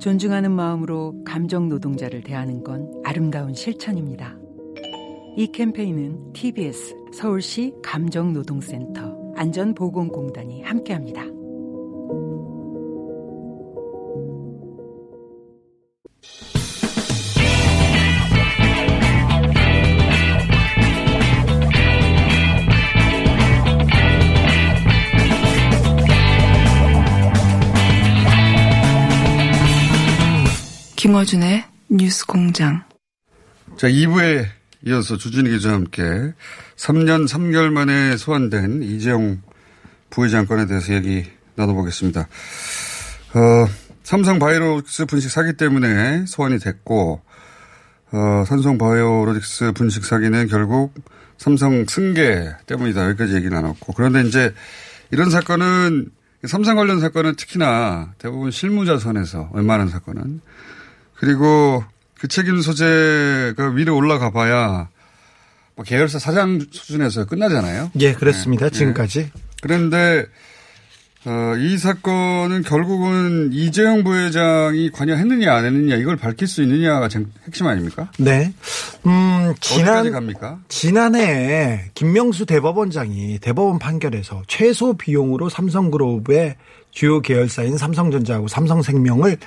존중하는 마음으로 감정 노동자를 대하는 건 아름다운 실천입니다. 이 캠페인은 TBS 서울시 감정노동센터 안전보건공단이 함께합니다. 김어준의 뉴스 공장. 자, 2부에 이어서 주진희 기자와 함께 3년 3개월 만에 소환된 이재용 부회장 건에 대해서 얘기 나눠보겠습니다. 어, 삼성 바이오로직스 분식 사기 때문에 소환이 됐고, 어, 삼성 바이오로직스 분식 사기는 결국 삼성 승계 때문이다. 여기까지 얘기 나눴고. 그런데 이제 이런 사건은 삼성 관련 사건은 특히나 대부분 실무자 선에서 웬만한 사건은 그리고 그 책임 소재가 위로 올라가 봐야 뭐 계열사 사장 수준에서 끝나잖아요. 예, 그렇습니다. 네. 지금까지. 네. 그런데 어, 이 사건은 결국은 이재용 부회장이 관여했느냐 안 했느냐 이걸 밝힐 수 있느냐가 핵심 아닙니까? 네. 음, 지난 지난 갑니까? 지난해 김명수 대법원장이 대법원 판결에서 최소 비용으로 삼성그룹의 주요 계열사인 삼성전자하고 삼성생명을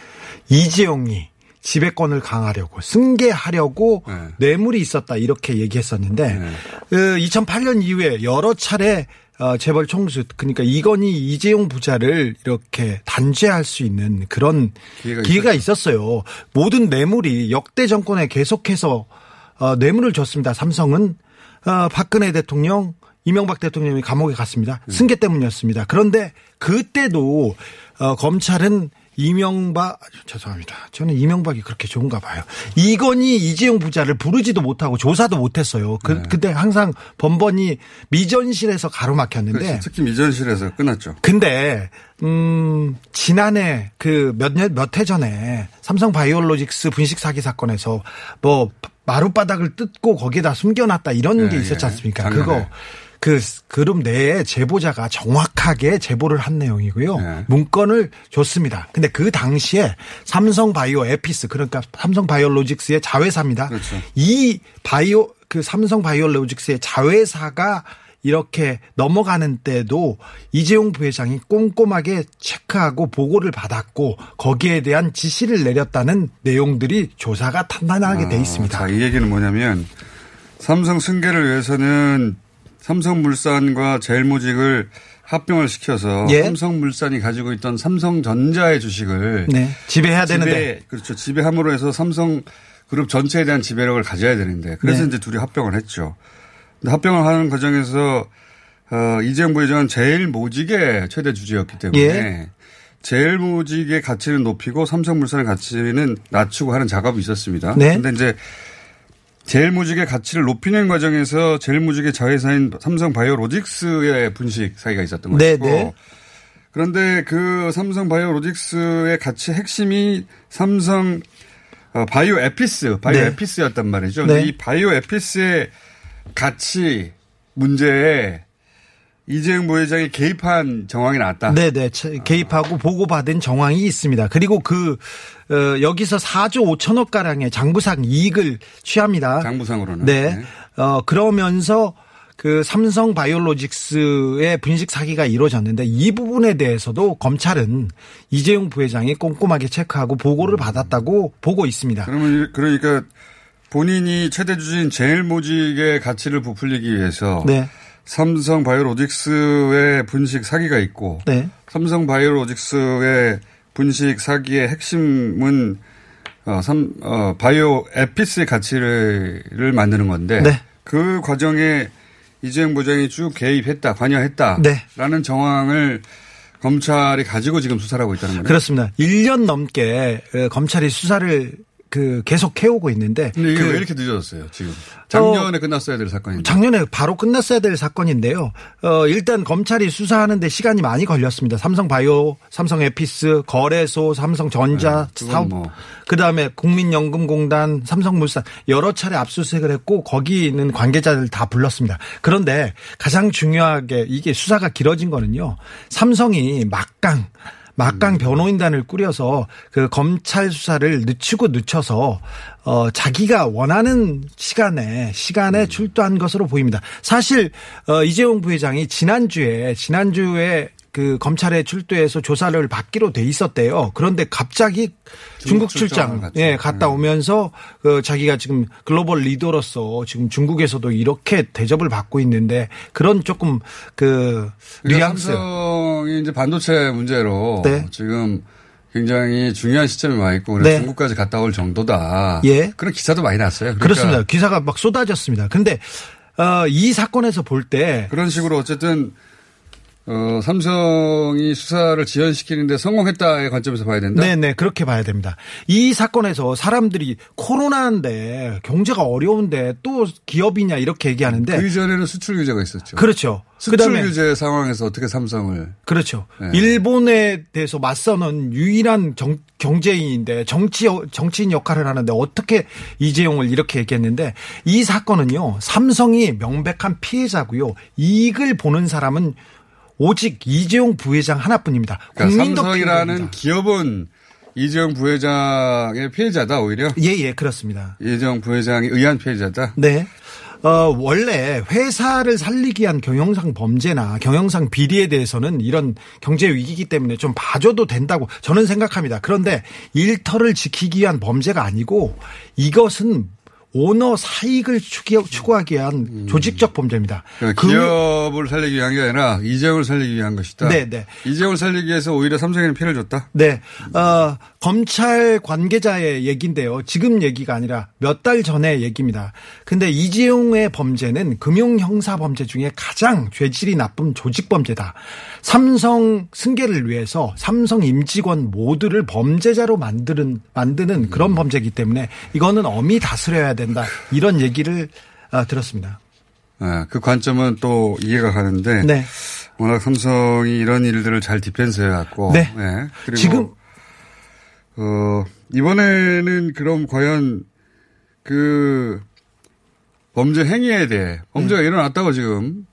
이재용이 지배권을 강하려고 승계하려고 네. 뇌물이 있었다 이렇게 얘기했었는데 네. 그 2008년 이후에 여러 차례 어, 재벌 총수 그러니까 이건희 이재용 부자를 이렇게 단죄할 수 있는 그런 기회가 기회가, 있었어요. 모든 뇌물이 역대 정권에 계속해서 어, 뇌물을 줬습니다. 삼성은 어, 박근혜 대통령 이명박 대통령이 감옥에 갔습니다. 네. 승계 때문이었습니다. 그런데 그때도 어, 검찰은 이명박 죄송합니다. 저는 이명박이 그렇게 좋은가 봐요. 이건희 이재용 부자를 부르지도 못하고 조사도 못했어요. 그 네. 그때 항상 번번이 미전실에서 가로막혔는데 그렇지. 특히 미전실에서 끝났죠. 근데 음 지난해 그 몇 년 몇 해 전에 삼성 바이오로직스 분식 사기 사건에서 뭐 마룻바닥을 뜯고 거기에다 숨겨놨다 이런 예, 게 있었지 예. 않습니까? 작년에. 그거 그 그룹 내에 제보자가 정확하게 제보를 한 내용이고요. 네. 문건을 줬습니다. 근데 그 당시에 삼성 바이오 에피스 그러니까 삼성 바이오로직스의 자회사입니다. 그렇죠. 이 바이오 그 삼성 바이오로직스의 자회사가 이렇게 넘어가는 때도 이재용 부회장이 꼼꼼하게 체크하고 보고를 받았고 거기에 대한 지시를 내렸다는 내용들이 조사가 탄탄하게 돼 있습니다. 자, 이 얘기는 뭐냐면 삼성 승계를 위해서는 삼성물산과 제일모직을 합병을 시켜서 예. 삼성물산이 가지고 있던 삼성전자의 주식을 네. 지배해야 되는데 지배, 그렇죠. 지배함으로 해서 삼성 그룹 전체에 대한 지배력을 가져야 되는데 그래서 네. 이제 둘이 합병을 했죠. 근데 합병을 하는 과정에서 어, 이재용 부회장은 제일모직의 최대 주주였기 때문에 예. 제일모직의 가치는 높이고 삼성물산의 가치는 낮추고 하는 작업이 있었습니다. 네. 근데 이제 제일모직의 가치를 높이는 과정에서 제일모직의 자회사인 삼성바이오로직스의 분식 사기가 있었던 네, 것이고 네. 그런데 그 삼성바이오로직스의 가치 핵심이 삼성 어, 바이오 에피스, 바이오 네. 에피스였단 말이죠. 네. 이 바이오 에피스의 가치 문제에 이재용 부회장이 개입한 정황이 나왔다. 네네 체- 개입하고 보고받은 정황이 있습니다. 그리고 그 어, 여기서 4조 5천억 가량의 장부상 이익을 취합니다. 장부상으로는. 네. 네. 어 그러면서 그 삼성 바이오로직스의 분식 사기가 이루어졌는데 이 부분에 대해서도 검찰은 이재용 부회장이 꼼꼼하게 체크하고 보고를 받았다고 보고 있습니다. 그러면 이- 그러니까 본인이 최대 주주인 제일모직의 가치를 부풀리기 위해서 네. 삼성 바이오로직스의 분식 사기가 있고 네. 삼성 바이오로직스의 분식 사기의 핵심은 어, 삼, 어, 바이오 에피스의 가치를 를 만드는 건데 네. 그 과정에 이재용 부장이 쭉 개입했다, 관여했다라는 네. 정황을 검찰이 가지고 지금 수사를 하고 있다는 거네요. 그렇습니다. 1년 넘게 어, 검찰이 수사를 그 계속 해오고 있는데 근데 이게 그 왜 이렇게 늦어졌어요, 지금? 작년에 끝났어야 될 사건인데. 작년에 바로 끝났어야 될 사건인데요. 어, 일단 검찰이 수사하는데 시간이 많이 걸렸습니다. 삼성 바이오, 삼성 에피스, 거래소, 삼성 전자, 네, 사업, 뭐. 그 다음에 국민연금공단, 삼성물산 여러 차례 압수수색을 했고 거기 있는 관계자들 다 불렀습니다. 그런데 가장 중요하게 이게 수사가 길어진 거는요. 삼성이 막강 막강 변호인단을 꾸려서 그 검찰 수사를 늦추고 늦춰서 어 자기가 원하는 시간에 시간에 출두한 것으로 보입니다. 사실 어 이재용 부회장이 지난주에 지난주에 그 검찰에 출두해서 조사를 받기로 돼 있었대요. 그런데 갑자기 중국 중국 출장. 예 갔다 오면서 그 자기가 지금 글로벌 리더로서 지금 중국에서도 이렇게 대접을 받고 있는데 그런 조금 그 그러니까 뉘앙스 삼성이 이제 반도체 문제로 네. 지금 굉장히 중요한 시점에 와 있고 그래서 네. 중국까지 갔다 올 정도다. 예. 그런 기사도 많이 났어요. 그러니까 그렇습니다. 기사가 막 쏟아졌습니다. 근데 어, 이 사건에서 볼 때 그런 식으로 어쨌든 어, 삼성이 수사를 지연시키는데 성공했다의 관점에서 봐야 된다. 네네 그렇게 봐야 됩니다. 이 사건에서 사람들이 코로나인데 경제가 어려운데 또 기업이냐 이렇게 얘기하는데 그 이전에는 수출 규제가 있었죠. 그렇죠. 수출 그다음에 규제 상황에서 어떻게 삼성을 그렇죠. 네. 일본에 대해서 맞서는 유일한 정, 경제인인데 정치 정치인 역할을 하는데 어떻게 이재용을 이렇게 얘기했는데 이 사건은요 삼성이 명백한 피해자고요 이익을 보는 사람은 오직 이재용 부회장 하나뿐입니다. 그러니까 국민도 삼성이라는. 기업은 이재용 부회장의 피해자다 오히려 예, 예, 그렇습니다. 이재용 부회장이 의한 피해자다. 네. 어, 원래 회사를 살리기 위한 경영상 범죄나 경영상 비리에 대해서는 이런 경제 위기이기 때문에 좀 봐줘도 된다고 저는 생각합니다. 그런데 일터를 지키기 위한 범죄가 아니고 이것은 오너 사익을 추구- 추구하기 위한 조직적 범죄입니다. 그러니까 그- 기업을 살리기 위한 게 아니라 이재용을 살리기 위한 것이다. 네, 네. 이재용을 살리기 위해서 오히려 삼성에는 피해를 줬다. 네, 어, 검찰 관계자의 얘기인데요. 지금 얘기가 아니라 몇 달 전의 얘기입니다. 근데 이재용의 범죄는 금융 형사 범죄 중에 가장 죄질이 나쁜 조직 범죄다. 삼성 승계를 위해서 삼성 임직원 모두를 범죄자로 만드는 만드는 그런 범죄이기 때문에 이거는 엄히 다스려야 된다. 이런 얘기를 아, 들었습니다. 네, 그 관점은 또 이해가 가는데 네. 워낙 삼성이 이런 일들을 잘 디펜스 해왔고 네. 그리고 지금 어, 이번에는 그럼 과연 그 범죄 행위에 대해 범죄가 일어났다고 지금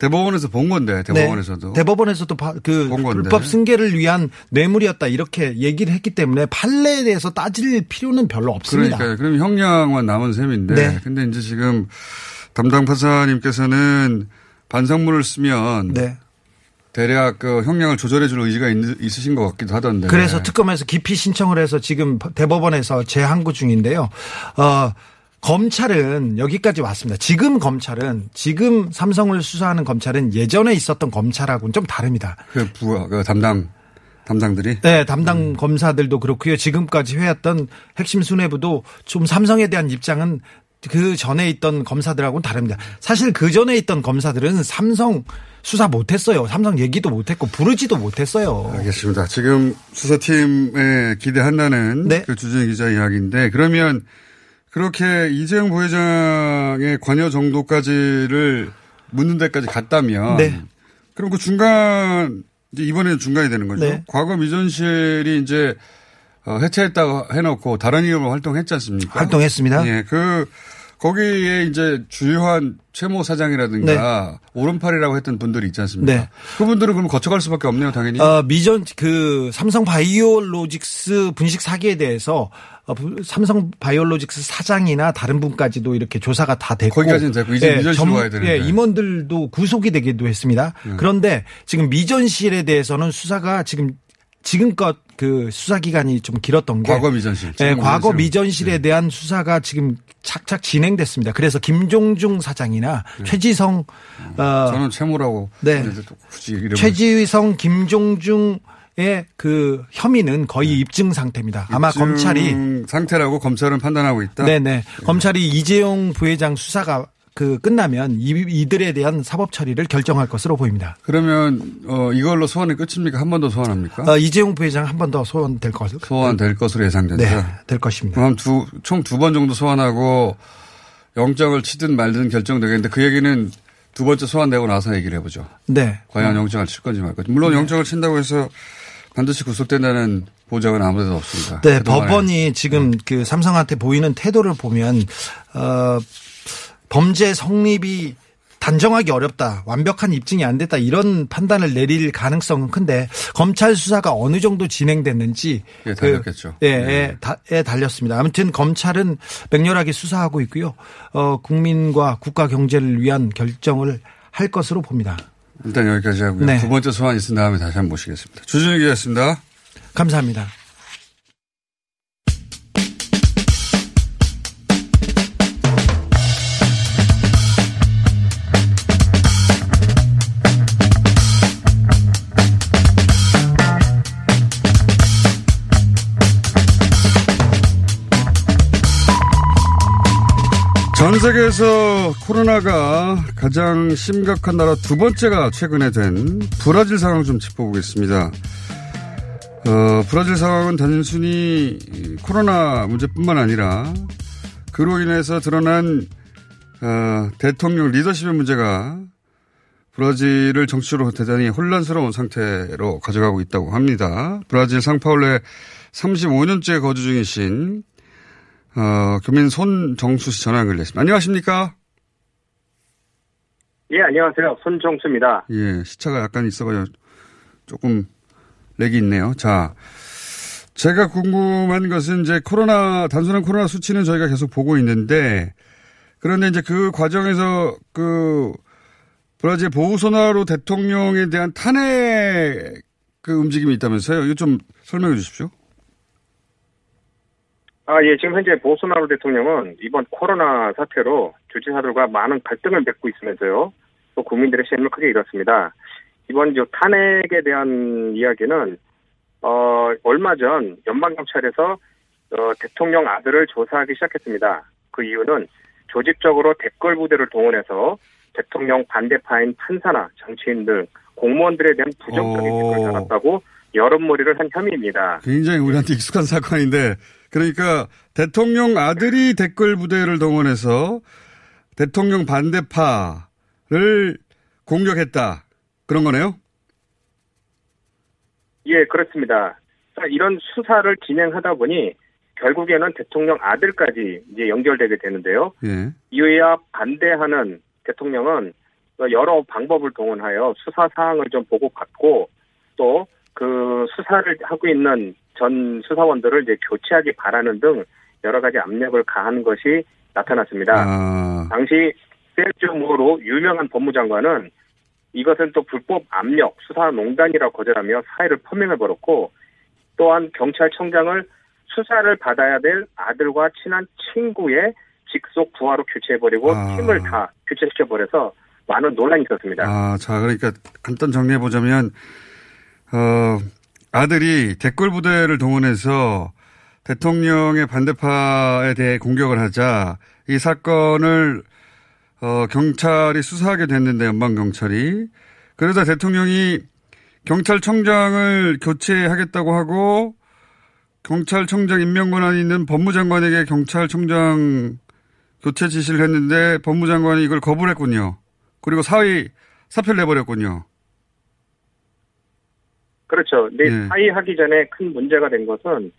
대법원에서 본 건데 대법원에서도 네. 대법원에서도 바- 그. 불법 승계를 위한 뇌물이었다 이렇게 얘기를 했기 때문에 판례에 대해서 따질 필요는 별로 없습니다. 그러니까 그럼 형량만 남은 셈인데 네. 근데 이제 지금 담당 판사님께서는 반성문을 쓰면 네. 대략 그 형량을 조절해 줄 의지가 있, 있으신 것 같기도 하던데. 그래서 특검에서 기피 신청을 해서 지금 대법원에서 재항고 중인데요. 어, 검찰은 여기까지 왔습니다. 지금 검찰은 지금 삼성을 수사하는 검찰은 예전에 있었던 검찰하고는 좀 다릅니다. 그 부, 그 담당 담당들이 네, 담당 검사들도 그렇고요. 지금까지 해왔던 핵심 수뇌부도 좀 삼성에 대한 입장은 그 전에 있던 검사들하고는 다릅니다. 사실 그 전에 있던 검사들은 삼성 수사 못했어요. 삼성 얘기도 못했고 부르지도 못했어요. 알겠습니다. 지금 수사팀에 기대한다는 네. 그 주진 기자 이야기인데 그러면 그렇게 이재용 부회장의 관여 정도까지를 묻는 데까지 갔다면 네. 그럼 그 중간 이제 이번에는 중간이 되는 거죠. 네. 과거 미전실이 이제 어, 해체했다고 해놓고 다른 이름으로 활동했지 않습니까? 활동했습니다. 예, 그 거기에 이제 주요한 최모 사장이라든가 오른팔이라고 했던 분들이 있지 않습니까? 네. 그분들은 그럼 거쳐갈 수밖에 없네요, 당연히. 어, 미전 그 삼성 바이오로직스 분식 사기에 대해서 삼성 바이오로직스 사장이나 다른 분까지도 이렇게 조사가 다 됐고 거기까지는 됐고 이제 미전실로 가야 되는데. 네. 예, 임원들도 구속이 되기도 했습니다. 그런데 지금 미전실에 대해서는 수사가 지금 지금껏 그 수사 기간이 좀 길었던 게 과거 미전실. 예, 지금 과거. 미전실에 대한 수사가 지금 착착 진행됐습니다. 그래서 김종중 사장이나 최지성 어, 네. 저는 최모라고. 네. 굳이. 최지성, 김종중의 그 혐의는 거의 입증 상태입니다. 아마 입증 검찰이 상태라고 검찰은 판단하고 있다. 네네 검찰이 이재용 부회장 수사가 그 끝나면 이, 이들에 대한 사법 처리를 결정할 것으로 보입니다. 그러면 어 이걸로 소환이 끝입니까? 한 번 더 소환합니까? 어, 이재용 부회장 한 번 더 소환될 것 소환될 것으로 예상된다. 네, 될 것입니다. 그럼 두 총 두 번 정도 소환하고 영장을 치든 말든 결정되겠는데 그 얘기는 두 번째 소환되고 나서 얘기를 해보죠. 네. 과연 영장을 칠 건지 말 건지. 물론 영장을 친다고 해서 반드시 구속된다는 보장은 아무데도 없습니다. 네, 법원이 지금 그 삼성한테 보이는 태도를 보면 어 범죄 성립이 단정하기 어렵다. 완벽한 입증이 안 됐다. 이런 판단을 내릴 가능성은 큰데 검찰 수사가 어느 정도 진행됐는지 예, 달렸겠죠. 그, 예, 예, 다, 예, 달렸습니다. 아무튼 검찰은 맹렬하게 수사하고 있고요. 어, 국민과 국가 경제를 위한 결정을 할 것으로 봅니다. 일단 여기까지 하고요. 네. 두 번째 소환 있은 다음에 다시 한번 모시겠습니다. 주진우 기자였습니다. 감사합니다. 전 세계에서 코로나가 가장 심각한 나라 두 번째가 최근에 된 브라질 상황 좀 짚어보겠습니다. 어, 브라질 상황은 단순히 코로나 문제뿐만 아니라 그로 인해서 드러난 어, 대통령 리더십의 문제가 브라질을 정치로 대단히 혼란스러운 상태로 가져가고 있다고 합니다. 브라질 상파울레 35년째 거주 중이신 어, 교민 손정수 씨 전화 연결됐습니다. 안녕하십니까? 예, 안녕하세요. 손정수입니다. 예, 시차가 약간 있어가지고 조금 렉이 있네요. 자, 제가 궁금한 것은 이제 코로나, 단순한 코로나 수치는 저희가 계속 보고 있는데, 그런데 이제 그 과정에서 그 브라질 보우소나로 대통령에 대한 탄핵 그 움직임이 있다면서요? 이거 좀 설명해 주십시오. 아, 예, 지금 현재 보소나로 대통령은 이번 코로나 사태로 주지사들과 많은 갈등을 맺고 있으면서요. 또 국민들의 신임을 크게 잃었습니다. 이번 저 탄핵에 대한 이야기는 어, 얼마 전 연방경찰에서 어, 대통령 아들을 조사하기 시작했습니다. 그 이유는 조직적으로 댓글 부대를 동원해서 대통령 반대파인 판사나 정치인 등 공무원들에 대한 부정적인 오. 댓글을 달았다고 여론몰이를 한 혐의입니다. 굉장히 우리한테 익숙한 사건인데, 그러니까 대통령 아들이 댓글 부대를 동원해서 대통령 반대파를 공격했다. 그런 거네요? 예, 그렇습니다. 자, 이런 수사를 진행하다 보니 결국에는 대통령 아들까지 이제 연결되게 되는데요. 예. 이와 반대하는 대통령은 여러 방법을 동원하여 수사 사항을 좀 보고 받고 또 그 수사를 하고 있는 전 수사원들을 이제 교체하기 바라는 등 여러 가지 압력을 가한 것이 나타났습니다. 아, 당시 세르지오 모로 유명한 법무장관은 이것은 또 불법 압력 수사농단이라고 거절하며 사회를 퍼명해 버렸고 또한 경찰청장을 수사를 받아야 될 아들과 친한 친구의 직속 부하로 교체해버리고 아. 팀을 다 교체시켜버려서 많은 논란이 있었습니다. 아, 자, 그러니까 간단 정리해보자면, 어, 아들이 댓글 부대를 동원해서 대통령의 반대파에 대해 공격을 하자 이 사건을 어, 경찰이 수사하게 됐는데 연방 경찰이 그러다 대통령이 경찰청장을 교체하겠다고 하고 경찰청장 임명 권한이 있는 법무장관에게 경찰청장 교체 지시를 했는데 법무장관이 이걸 거부를 했군요. 그리고 사의 사표를 내버렸군요. 그렇죠. 근데 예. 사의하기 전에 큰 문제가 된 것은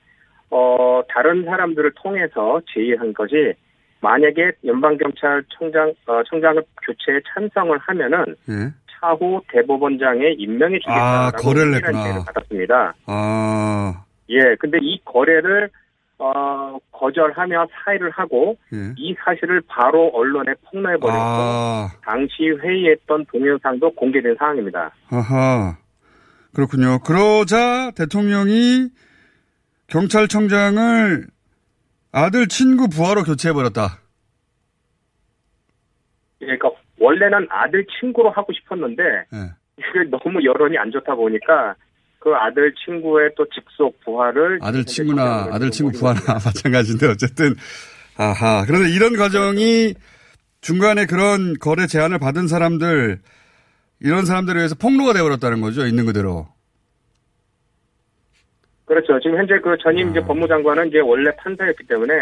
어 다른 사람들을 통해서 제의한 것이 만약에 연방 경찰청장 어, 청장을 교체에 찬성을 하면은 예. 차후 대법원장에 임명해 아, 주겠다라고 거래를 했구나. 제의를 받았습니다. 아, 예, 근데 이 거래를 어, 거절하며 사의를 하고 예. 이 사실을 바로 언론에 폭로해버렸고 아, 당시 회의했던 동영상도 공개된 상황입니다. 아하. 그렇군요. 그러자 대통령이 경찰청장을 아들 친구 부하로 교체해버렸다. 예, 그러니까 원래는 아들 친구로 하고 싶었는데 예. 이게 너무 여론이 안 좋다 보니까 그 아들 친구의 또 직속 부하를 아들 친구나 아들 친구 부하나. 마찬가지인데 어쨌든 아하. 그런데 이런 과정이 중간에 그런 거래 제한을 받은 사람들 이런 사람들에 의해서 폭로가 되어버렸다는 거죠. 있는 그대로. 그렇죠. 지금 현재 그 전임 아. 이제 법무장관은 이제 원래 판사였기 때문에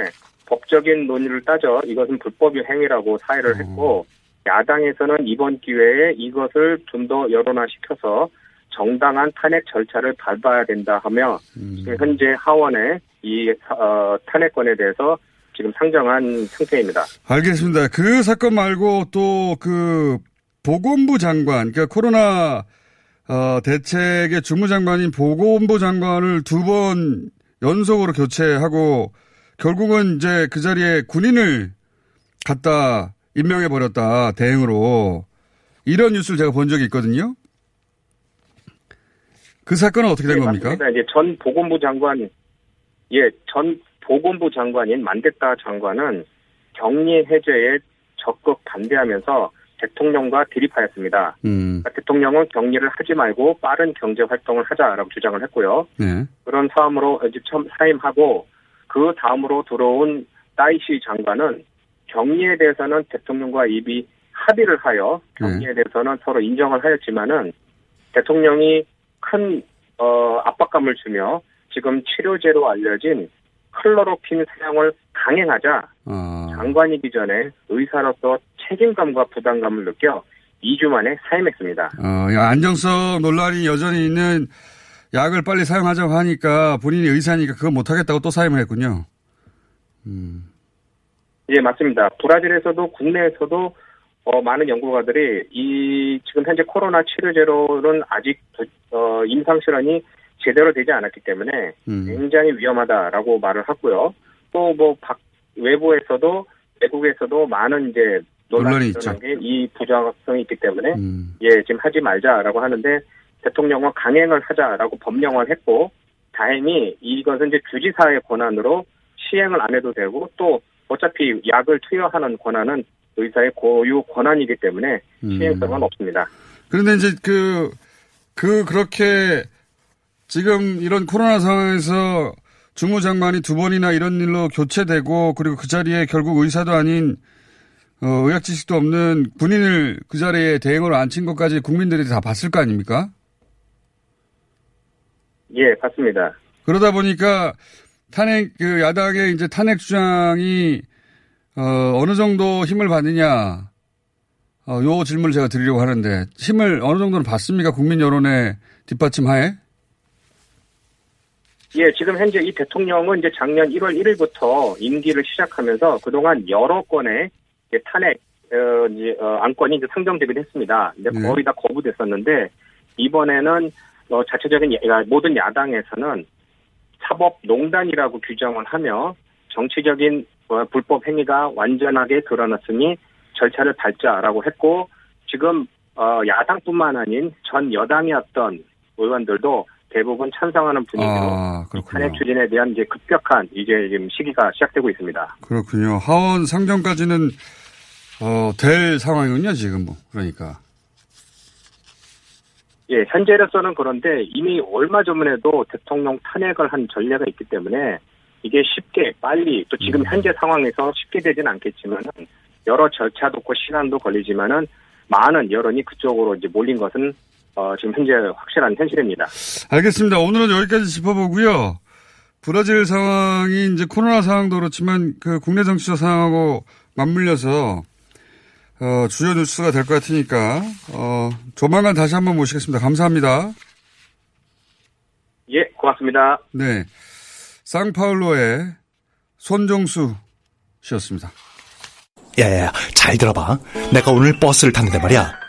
법적인 논의를 따져 이것은 불법의 행위라고 사회를 어. 했고 야당에서는 이번 기회에 이것을 좀 더 여론화시켜서 정당한 탄핵 절차를 밟아야 된다 하며 음. 지금 현재 하원에 이 어, 탄핵권에 대해서 지금 상정한 상태입니다. 알겠습니다. 그 사건 말고 또 그 보건부 장관, 그러니까 코로나 어, 대책의 주무장관인 보건부 장관을 두 번 연속으로 교체하고 결국은 이제 그 자리에 군인을 갖다 임명해 버렸다 대행으로 이런 뉴스를 제가 본 적이 있거든요. 그 사건은 어떻게 된 네, 겁니까? 맞습니다. 이제 전 보건부 장관, 예, 전 보건부 장관인 만데타 장관은 격리 해제에 적극 반대하면서 대통령과 대립하였습니다. 음, 그러니까 대통령은 격리를 하지 말고 빠른 경제 활동을 하자라고 주장을 했고요. 네. 그런 사람으로 이제 처음 사임하고 그 다음으로 들어온 따이시 장관은 격리에 대해서는 대통령과 입이 합의를 하여 격리에 대해서는 서로 인정을 하였지만은 대통령이 큰 어, 압박감을 주며 지금 치료제로 알려진 클로로핀 사용을 강행하자 아, 장관이기 전에 의사로서 책임감과 부담감을 느껴 2주 만에 사임했습니다. 어, 야, 안정성 논란이 여전히 있는 약을 빨리 사용하자고 하니까 본인이 의사니까 그거 못하겠다고 또 사임을 했군요. 예, 맞습니다. 브라질에서도 국내에서도 어, 많은 연구가들이 이 지금 현재 코로나 치료제로는 아직 어, 임상 실험이 제대로 되지 않았기 때문에 음. 굉장히 위험하다라고 말을 하고요. 또 뭐 외부에서도 외국에서도 많은 이제 논란이 있죠. 일어난 게이 부작용성이 있기 때문에 음. 예, 지금 하지 말자라고 하는데 대통령은 강행을 하자라고 법령을 했고 다행히 이것은 이제 주지사의 권한으로 시행을 안 해도 되고 또 어차피 약을 투여하는 권한은 의사의 고유 권한이기 때문에 음. 시행성은 없습니다. 그런데 이제 그, 그, 그렇게 지금 이런 코로나 상황에서 주무장관이 두 번이나 이런 일로 교체되고 그리고 그 자리에 결국 의사도 아닌 어, 의학 지식도 없는 군인을 그 자리에 대행으로 앉힌 것까지 국민들이 다 봤을 거 아닙니까? 예, 맞습니다. 그러다 보니까 탄핵 그 야당의 이제 탄핵 주장이 어, 어느 정도 힘을 받느냐 어, 요 질문을 제가 드리려고 하는데 힘을 어느 정도는 받습니까 국민 여론의 뒷받침하에? 예, 지금 현재 이 대통령은 이제 작년 1월 1일부터 임기를 시작하면서 그동안 여러 건의 이제 탄핵 어, 이제, 어, 안건이 이제 상정되기도 했습니다. 근데 네. 거의 다 거부됐었는데 이번에는 어, 자체적인 야- 모든 야당에서는 사법농단이라고 규정을 하며 정치적인 어, 불법 행위가 완전하게 드러났으니 절차를 밟자라고 했고 지금 어, 야당뿐만 아닌 전 여당이었던 의원들도 대부분 찬성하는 분위기로 아. 탄핵 추진에 대한 이제 급격한 이제 지금 시기가 시작되고 있습니다. 그렇군요. 하원 상정까지는 어, 될 상황이군요 지금 뭐 그러니까. 예, 현재로서는 그런데 이미 얼마 전에도 대통령 탄핵을 한 전례가 있기 때문에 이게 쉽게 빨리 또 지금 음. 현재 상황에서 쉽게 되진 않겠지만 여러 절차도 있고 시간도 걸리지만은 많은 여론이 그쪽으로 이제 몰린 것은 어, 지금 현재 확실한 현실입니다. 알겠습니다. 오늘은 여기까지 짚어보고요. 브라질 상황이 이제 코로나 상황도 그렇지만 그 국내 정치적 상황하고 맞물려서 어, 주요 뉴스가 될 것 같으니까 어, 조만간 다시 한번 모시겠습니다. 감사합니다. 예, 고맙습니다. 네, 상파울로의 손종수 씨였습니다. 야야야, 잘 들어봐. 내가 오늘 버스를 탔는데 말이야.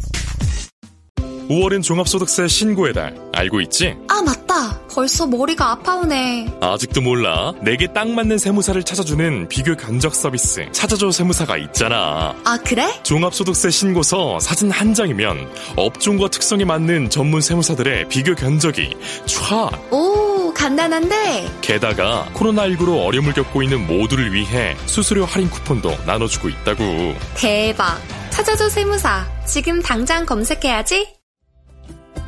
5월은 종합소득세 신고의 달. 알고 있지? 아, 맞다. 벌써 머리가 아파오네. 아직도 몰라. 내게 딱 맞는 세무사를 찾아주는 비교 견적 서비스. 찾아줘 세무사가 있잖아. 아, 그래? 종합소득세 신고서 사진 한 장이면 업종과 특성에 맞는 전문 세무사들의 비교 견적이 촤! 오, 간단한데? 게다가 코로나19로 어려움을 겪고 있는 모두를 위해 수수료 할인 쿠폰도 나눠주고 있다고. 대박. 찾아줘 세무사. 지금 당장 검색해야지.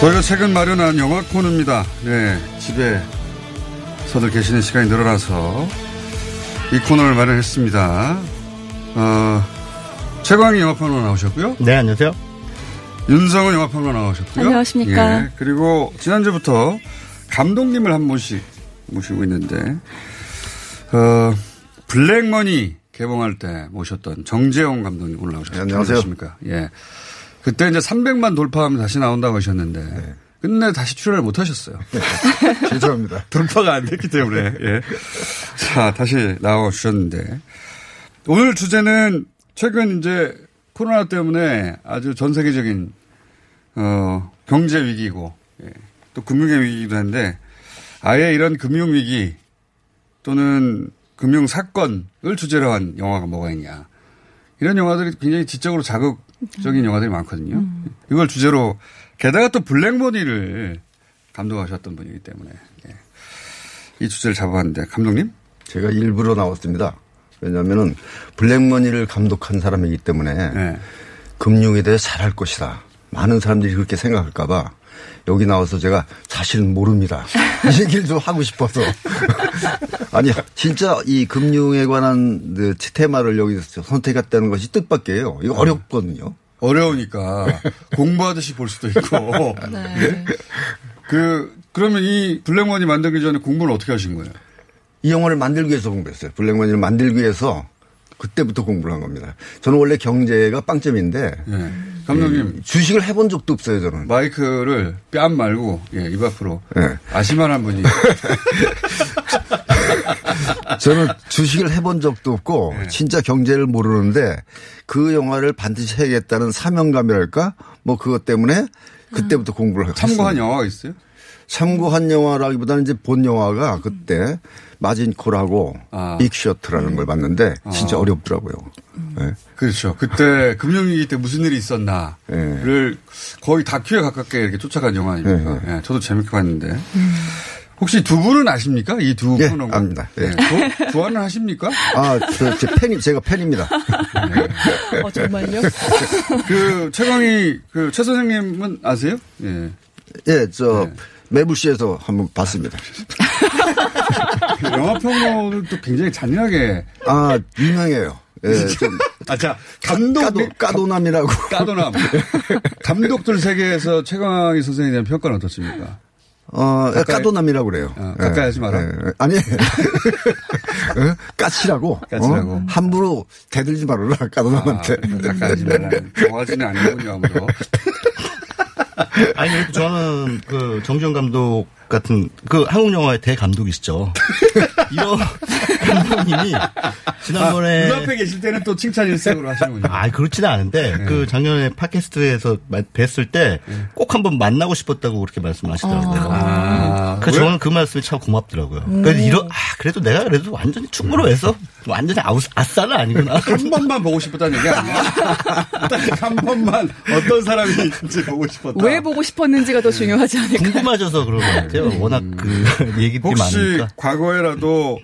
저희가 최근 마련한 영화 코너입니다. 네, 집에서들 계시는 시간이 늘어나서 이 코너를 마련했습니다. 어, 최광희 영화평론 나오셨고요. 네, 안녕하세요. 윤성은 영화평론 나오셨고요. 안녕하십니까. 예, 그리고 지난주부터 감독님을 한 분씩 모시고 있는데, 어, 블랙머니 개봉할 때 모셨던 정재영 감독님 오늘 나오셨습니다. 안녕하세요. 안녕하십니까. 예. 그때 이제 300만 돌파하면 다시 나온다고 하셨는데, 네. 끝내 다시 출연을 못 하셨어요. 죄송합니다. 돌파가 안 됐기 때문에, 예. 자, 다시 나와 주셨는데, 오늘 주제는 최근 이제 코로나 때문에 아주 전 세계적인, 어, 경제 위기고, 예. 또 금융의 위기이기도 한데, 아예 이런 금융 위기 또는 금융 사건을 주제로 한 영화가 뭐가 있냐. 이런 영화들이 굉장히 지적으로 자극 적인 영화들이 많거든요. 이걸 주제로 게다가 또 블랙머니를 감독하셨던 분이기 때문에 예. 이 주제를 잡아봤는데 감독님? 제가 일부러 나왔습니다. 왜냐하면은 블랙머니를 감독한 사람이기 때문에 네. 금융에 대해 잘할 것이다. 많은 사람들이 그렇게 생각할까봐 여기 나와서 제가 사실은 모릅니다. 이 얘기를 좀 하고 싶어서. 아니, 진짜 이 금융에 관한 그 테마를 여기서 선택했다는 것이 뜻밖이에요. 이거 어렵거든요. 어려우니까 공부하듯이 볼 수도 있고. 예? 그 그러면 이 블랙머니 만들기 전에 공부를 어떻게 하신 거예요? 이 영화를 만들기 위해서 공부했어요. 블랙머니를 만들기 위해서 그때부터 공부를 한 겁니다. 저는 원래 경제가 빵점인데 예. 감독님 이 주식을 해본 적도 없어요. 저는 마이크를 뺨 말고 예, 입 앞으로 예. 아시만한 분이 저는 주식을 해본 적도 없고 네. 진짜 경제를 모르는데 그 영화를 반드시 해야겠다는 사명감이랄까 뭐 그것 때문에 그때부터 공부를 했어요. 참고한 영화가 있어요? 참고한 영화라기보다는 이제 본 영화가 그때 마진콜하고 아. 빅셔트라는 걸 봤는데 진짜 아. 어렵더라고요. 네. 그렇죠. 그때 금융위기 때 무슨 일이 있었나를 거의 다큐에 가깝게 이렇게 쫓아간 영화니까. 예, 저도 재밌게 봤는데. 혹시 두 분은 아십니까? 이두 예, 분은. 압니다. 예. 예. 조- 좋아는 하십니까? 아, 저, 제 팬이, 제가 팬입니다. 어, 정말요? 그, 최광희, 그, 최 선생님은 아세요? 예. 예, 저, 매불시에서 한번 봤습니다. 그 영화 평론을 또 굉장히 잔인하게. 아, 유명해요. 예, 좀. 아, 자, 감독. 까도, 까도남이라고. 까도남. 감독들 세계에서 최광희 선생님에 대한 평가는 어떻습니까? 어, 가까이- 까도남이라고 그래요. 어, 가까이 하지 마라. 예, 아니. 어? 까치라고. 까치라고. 어? 함부로 대들지 말아라, 까도남한테. 가까이 하지 말라. 좋아하지는 않는군요, 아무도. 아니 그래도 저는 그 정지영 감독 같은 그 한국 영화의 대감독이시죠. 이런 감독님이 지난번에 아, 눈앞에 계실 때는 또 칭찬 일색으로 하시는군요. 아, 그렇지는 않은데 그 작년에 팟캐스트에서 마- 뵀을 때 꼭 한번 만나고 싶었다고 그렇게 말씀하시더라고요. 아, 그 왜? 저는 그 말씀이 참 고맙더라고요. 음. 그래서 이런 아 그래도 내가 그래도 완전히 충무로 해서 완전히 아우 아싸는 아니구나. 한 번만 보고 싶었다는 얘기 아니야? 딱 한 번만 어떤 사람인지 보고 싶었다. 왜 보고 싶었는지가 더 중요하지 않을까? 궁금하셔서 그런 것 같아요. 워낙 그 얘기들이 혹시 많으니까. 과거에라도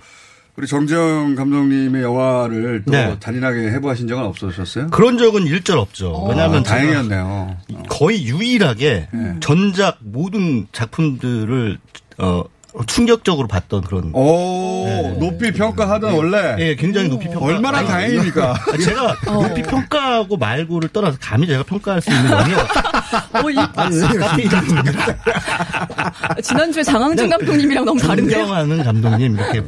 우리 정재영 감독님의 영화를 또 네. 잔인하게 해부하신 적은 없으셨어요? 그런 적은 일절 없죠. 왜냐하면 아, 제가 다행이었네요. 거의 유일하게 네. 전작 모든 작품들을 어 충격적으로 봤던 그런. 오, 높이 평가하던 원래. 예, 굉장히 높이 평가. 얼마나 아니, 다행입니까? 제가 높이 평가하고 말고를 떠나서 감히 제가 평가할 수 있는 건요. 어, 이, 이름입니다. 지난주에 장항준 감독님이랑 너무 다른데요? 존경하는 감독님 이렇게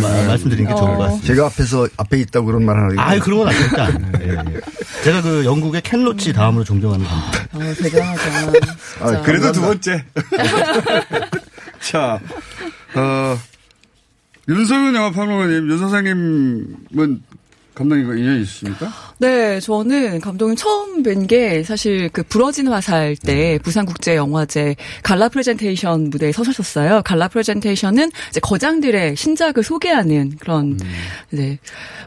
마- 말씀드리는 게 좋을 것 같습니다. 제가 앞에서 앞에 있다고 그런 말 하는 아, 그런 건 아닙니다. 예, 예. 제가 그 영국의 켄 로치 다음으로 존경하는 감독. 어, 대단하다. 아, 그래도 두 번째. 자, 어, 윤석윤 영화평론가님, 윤 선생님은 감독님과 인연이 있으십니까? 네, 저는 감독님 처음 뵌 게 사실 그 부러진 화살 때 부산국제영화제 갈라 프레젠테이션 무대에 서셨었어요. 갈라 프레젠테이션은 이제 거장들의 신작을 소개하는 그런 이제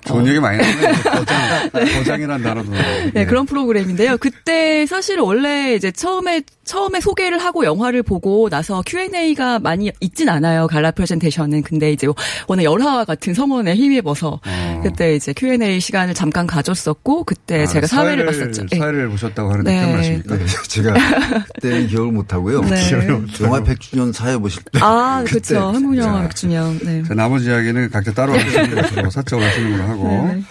좋은 어, 얘기 많이 나오네요. 거장, 거장이란 단어도. 네, 그런 프로그램인데요. 그때 사실 원래 이제 처음에 처음에 소개를 하고 영화를 보고 나서 Q&A가 많이 있진 않아요. 갈라 프레젠테이션은. 근데 이제 워낙 열화와 같은 성원에 힘입어서 그때 이제 Q&A 시간을 잠깐 가졌었고 그때 아, 제가 사회를 사회를, 봤었죠. 예. 사회를 보셨다고 하는데 네. 말씀입니까? 네, 제가 그때는 기억을 못 하고요. 네. 영화 100주년 사회 보실 때. 아, 그때. 그렇죠. 한국 영화 백주년. 네. 자, 나머지 이야기는 각자 따로 하시는 것으로 사적으로 하시는 걸로 하고. 네.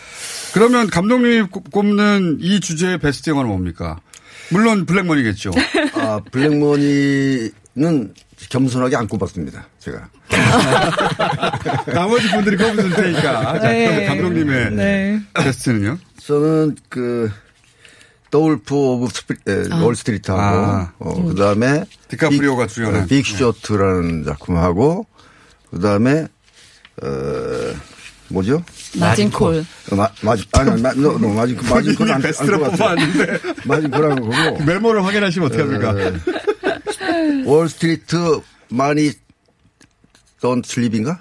그러면 감독님이 꼽- 꼽는 이 주제의 베스트 영화는 뭡니까? 물론 블랙머니겠죠. 아, 블랙머니는 겸손하게 안 꼽았습니다. 제가. 나머지 분들이 꼽으실 테니까. 자, 네. 그럼 감독님의 네. 베스트는요? 저는 그, 더울프 오브 스피, 에, 아. 월스트리트하고, 아. 어, 그 다음에. 디카프리오가 주연한. 빅쇼트라는 작품하고, 그 다음에, 어, 뭐죠? 마진콜. 어, 마, 마진, 아니, 마, 너, 너, 마진, 마진콜 안, 베스트를. 뽑았는데. 마진콜하는 거고. 메모를 확인하시면 어떡합니까? 월스트리트 money don't sleep인가?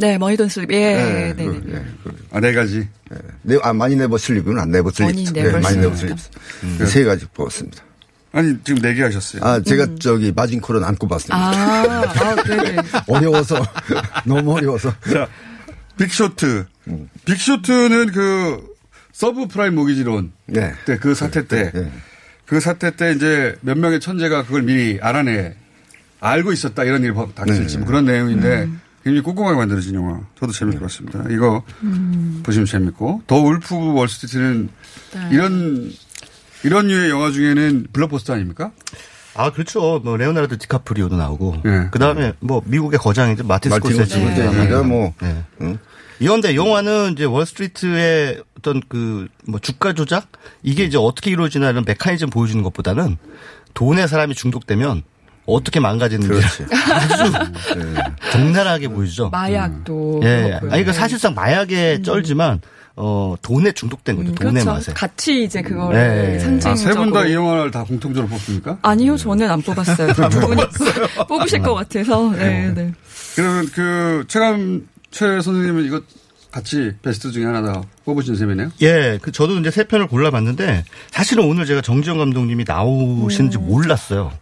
네, money don't sleep. 예, 네, 네. 그, 예, 그. 아, 네 가지. 네, 아, money never sleep은 안 never sleep. money 네, money never sleep. sleep. 세 가지 뽑았습니다. 아니, 지금 네 개 하셨어요. 아, 제가 저기 마진콜은 안 꼽았습니다. 아, 아, 네네. 어려워서 너무 어려워서. 자, 빅쇼트. 빅쇼트는 그 서브 프라임 모기지론 네. 때그 사태 때. 그 사태 때 이제 몇 명의 천재가 그걸 미리 알아내 알고 있었다 이런 일이 닥칠지 네. 뭐 그런 내용인데 굉장히 꼼꼼하게 만들어진 영화. 저도 재밌게 봤습니다. 이거 보시면 재밌고 더 울프 월스트리트는 네. 이런 이런 류의 영화 중에는 블록버스터 아닙니까? 아, 그렇죠. 뭐, 레오나르도 디카프리오도 나오고. 네. 그 다음에, 뭐, 미국의 거장이죠. 마틴 마틴 스코세지. 스코세지가 뭐, 네. 응? 이건데, 영화는 이제 월스트리트의 어떤 그, 뭐, 주가 조작? 이게 이제 어떻게 이루어지나 이런 메커니즘 보여주는 것보다는 돈에 사람이 중독되면 어떻게 망가지는지. 아주 적나라하게 보여주죠. 마약도. 예. 그렇고요. 아니, 그 사실상 마약에 쩔지만, 어, 돈에 중독된 거죠. 돈의 그렇죠. 맛에. 같이 이제 그거를 네. 상징적으로. 아, 세분 다 이 영화를 다 공통적으로 뽑습니까? 아니요, 저는 안 뽑았어요. 두 분이 뽑으실 것 같아서. 네, 네. 그러면 그 최강 최 선생님은 이거 같이 베스트 중에 하나 더 뽑으신 셈이네요. 예, 그 저도 이제 세 편을 골라봤는데 사실은 오늘 제가 정지영 감독님이 나오시는지 몰랐어요.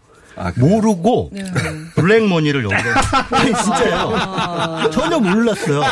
모르고 네. 블랙머니를 여기다 아니 진짜요. 전혀 몰랐어요.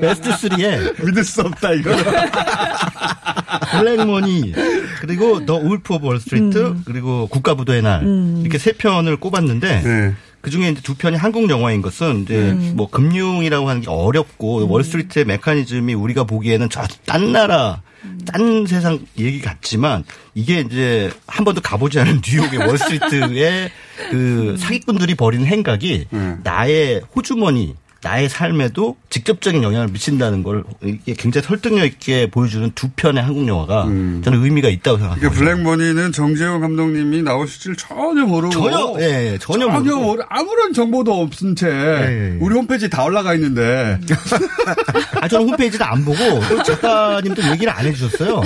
베스트 3에 믿을 수 없다 이거. 블랙머니 그리고 더 울프 오브 월스트리트 그리고 국가부도의 날. 이렇게 세 편을 꼽았는데 그 중에 이제 두 편이 한국 영화인 것은 이제 뭐 금융이라고 하는 게 어렵고 월스트리트의 메커니즘이 우리가 보기에는 저 딴 나라 딴 세상 얘기 같지만 이게 이제 한 번도 가보지 않은 뉴욕의 월스트리트의 그 사기꾼들이 벌이는 행각이 나의 호주머니 나의 삶에도 직접적인 영향을 미친다는 걸 이게 굉장히 설득력 있게 보여주는 두 편의 한국 영화가 저는 의미가 있다고 생각합니다. 블랙머니는 정재호 감독님이 나오실지를 전혀 모르고 전혀, 예, 예, 전혀 전혀 모르고. 모르 아무런 정보도 없은 채 예, 예. 우리 홈페이지 다 올라가 있는데 아, 저는 홈페이지도 안 보고 또 작가님도 얘기를 안 해주셨어요.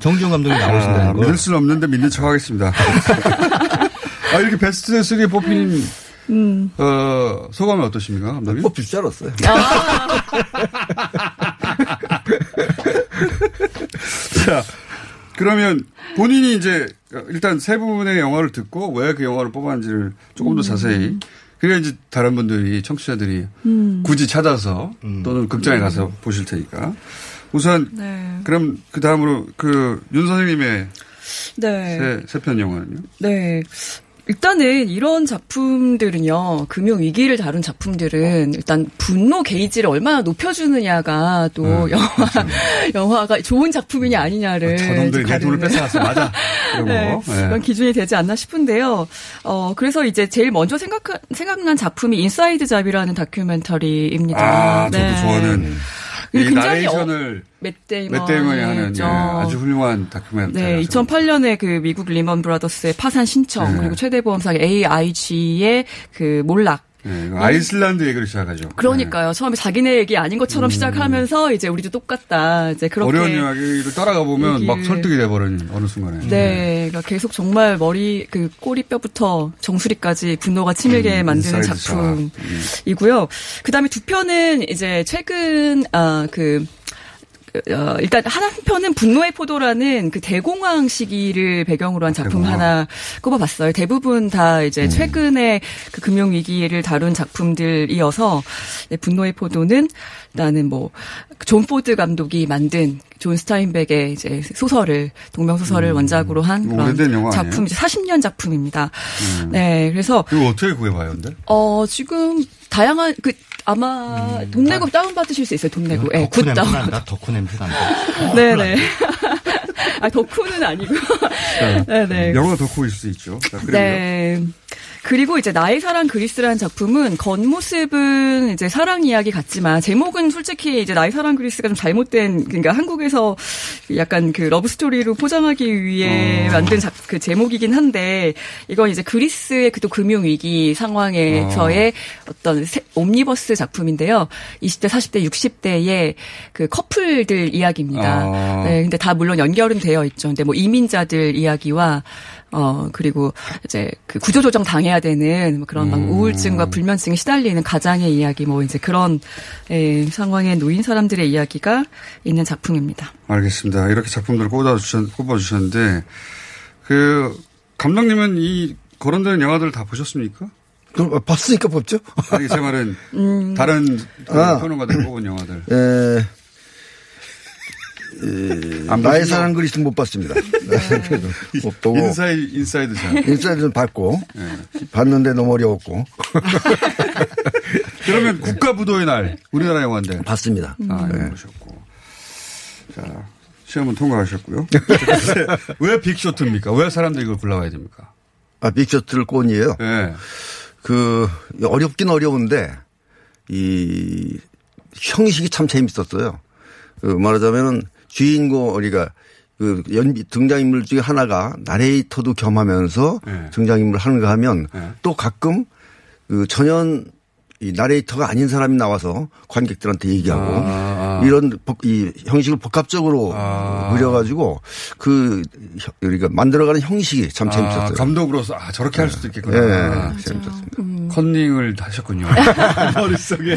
정지용 감독이 나오신다는 아, 걸. 믿을 수는 없는데 믿는 척 하겠습니다. 아, 이렇게 베스트 3에 뽑힌 음. 어, 소감이 어떠십니까, 감독님? 뽑힐 줄 알았어요. 자, 그러면 본인이 이제 일단 세 분의 영화를 듣고 왜 그 영화를 뽑았는지를 조금 더 음. 자세히 그래야 이제 다른 분들이 청취자들이 음. 굳이 찾아서 또는 극장에 음. 가서 보실 테니까 우선 네. 그럼 그 다음으로 그 윤 선생님의 네. 세편 영화는요? 네. 일단은 이런 작품들은요, 금융 위기를 다룬 작품들은 일단 분노 게이지를 얼마나 높여주느냐가 또 네, 영화, 영화가 좋은 작품이냐 아니냐를. 저놈들이 내 돈을 뺏어갔어. 맞아. 네, 네. 그런 기준이 되지 않나 싶은데요. 어, 그래서 이제 제일 먼저 생각, 생각난 작품이 인사이드 잡이라는 다큐멘터리입니다. 아, 저도 네. 좋아하는 이 굉장히 나레이션을 맷 데이먼이 맷 데이먼이 하는 예, 했죠. 아주 훌륭한 다큐멘터리. 네, 2008년에 그 미국 리먼 브라더스의 파산 신청 네. 그리고 최대 보험사 AIG의 그 몰락 네, 이거 아이슬란드 얘기를 시작하죠. 그러니까요. 처음에 자기네 얘기 아닌 것처럼 시작하면서 이제 우리도 똑같다. 이제 그렇게 음. 어려운 이야기를 따라가 보면 막 얘기를- 설득이 돼버린 어느 순간에. 네, 그러니까 계속 정말 머리 그 꼬리뼈부터 정수리까지 분노가 치밀게 음, 만드는 샷. 음. 작품이고요. 그다음에 두 편은 이제 최근 아그 어, 일단 한 편은 분노의 포도라는 그 대공황 시기를 배경으로 한 작품 대공황. 하나 꼽아봤어요. 대부분 다 이제 음. 최근에 그 금융 위기를 다룬 작품들이어서 네, 분노의 포도는 나는 뭐 존 포드 감독이 만든 존 스타인벡의 이제 소설을 동명 소설을 원작으로 한 그런 음. 작품 이제 40년 작품입니다. 음. 네, 그래서 이거 어떻게 구해봐요, 근데? 어 지금 다양한 그 아마 돈 내고 다운 받으실 수 있어요. 돈 내고. 예, 덕후 good 냄새 다운. 난다. 덕후 냄새 난다. 네네. 아 덕후는 아니고. 네네. 영화 덕후일 수 있죠. 자. 네. 그리고 이제 나의 사랑 그리스라는 작품은 겉모습은 이제 사랑 이야기 같지만 제목은 솔직히 이제 나의 사랑 그리스가 좀 잘못된 그러니까 한국에서 약간 그 러브 스토리로 포장하기 위해 어. 만든 작, 그 제목이긴 한데 이건 이제 그리스의 그 또 금융 위기 상황에서의 어. 떤 옴니버스 작품인데요. 20대, 40대, 60대의 그 커플들 이야기입니다. 아. 네, 근데 다 물론 연결은 되어 있죠. 근데 뭐 이민자들 이야기와 어 그리고 이제 그 구조조정 당해야 되는 뭐 그런 막 음. 우울증과 불면증에 시달리는 가장의 이야기 뭐 이제 그런 예, 상황에 놓인 사람들의 이야기가 있는 작품입니다. 알겠습니다. 이렇게 작품들을 꼽아 주셨, 꼽아 주셨는데, 그, 감독님은 이 거론되는 영화들을 다 보셨습니까? 그럼 봤으니까 뽑죠. 아니, 제 말은, 음. 다른 그 아. 평론가들이 뽑은 영화들. 나의 보신 사랑 그리스 못 봤습니다. 그래도 못 보고 Insi-, Inside Job. Inside는 봤고 봤는데 너무 어려웠고 그러면 국가부도의 날, 우리나라 영화인데. 봤습니다. 아, 네. 보셨고. 자, 시험은 통과하셨고요. 왜 빅쇼트입니까? 왜 사람들이 이걸 골라와야 됩니까? 아 빅쇼트를 꼰이에요. 네. 그 어렵긴 어려운데 이 형식이 참 재밌었어요. 그 말하자면은 주인공 우리가 그 연기 등장인물 중에 하나가 나레이터도 겸하면서 네. 등장인물을 하는가 하면 네. 또 가끔 그 전혀 이 나레이터가 아닌 사람이 나와서 관객들한테 얘기하고 아, 아. 이런 복- 이 형식을 복합적으로 아. 그려가지고 그 혀- 우리가 만들어가는 형식이 참 재밌었어요. 아, 감독으로서 아 저렇게 할 수도 있겠구나. 예, 재밌었습니다. 컨닝을 하셨군요. 머릿속에.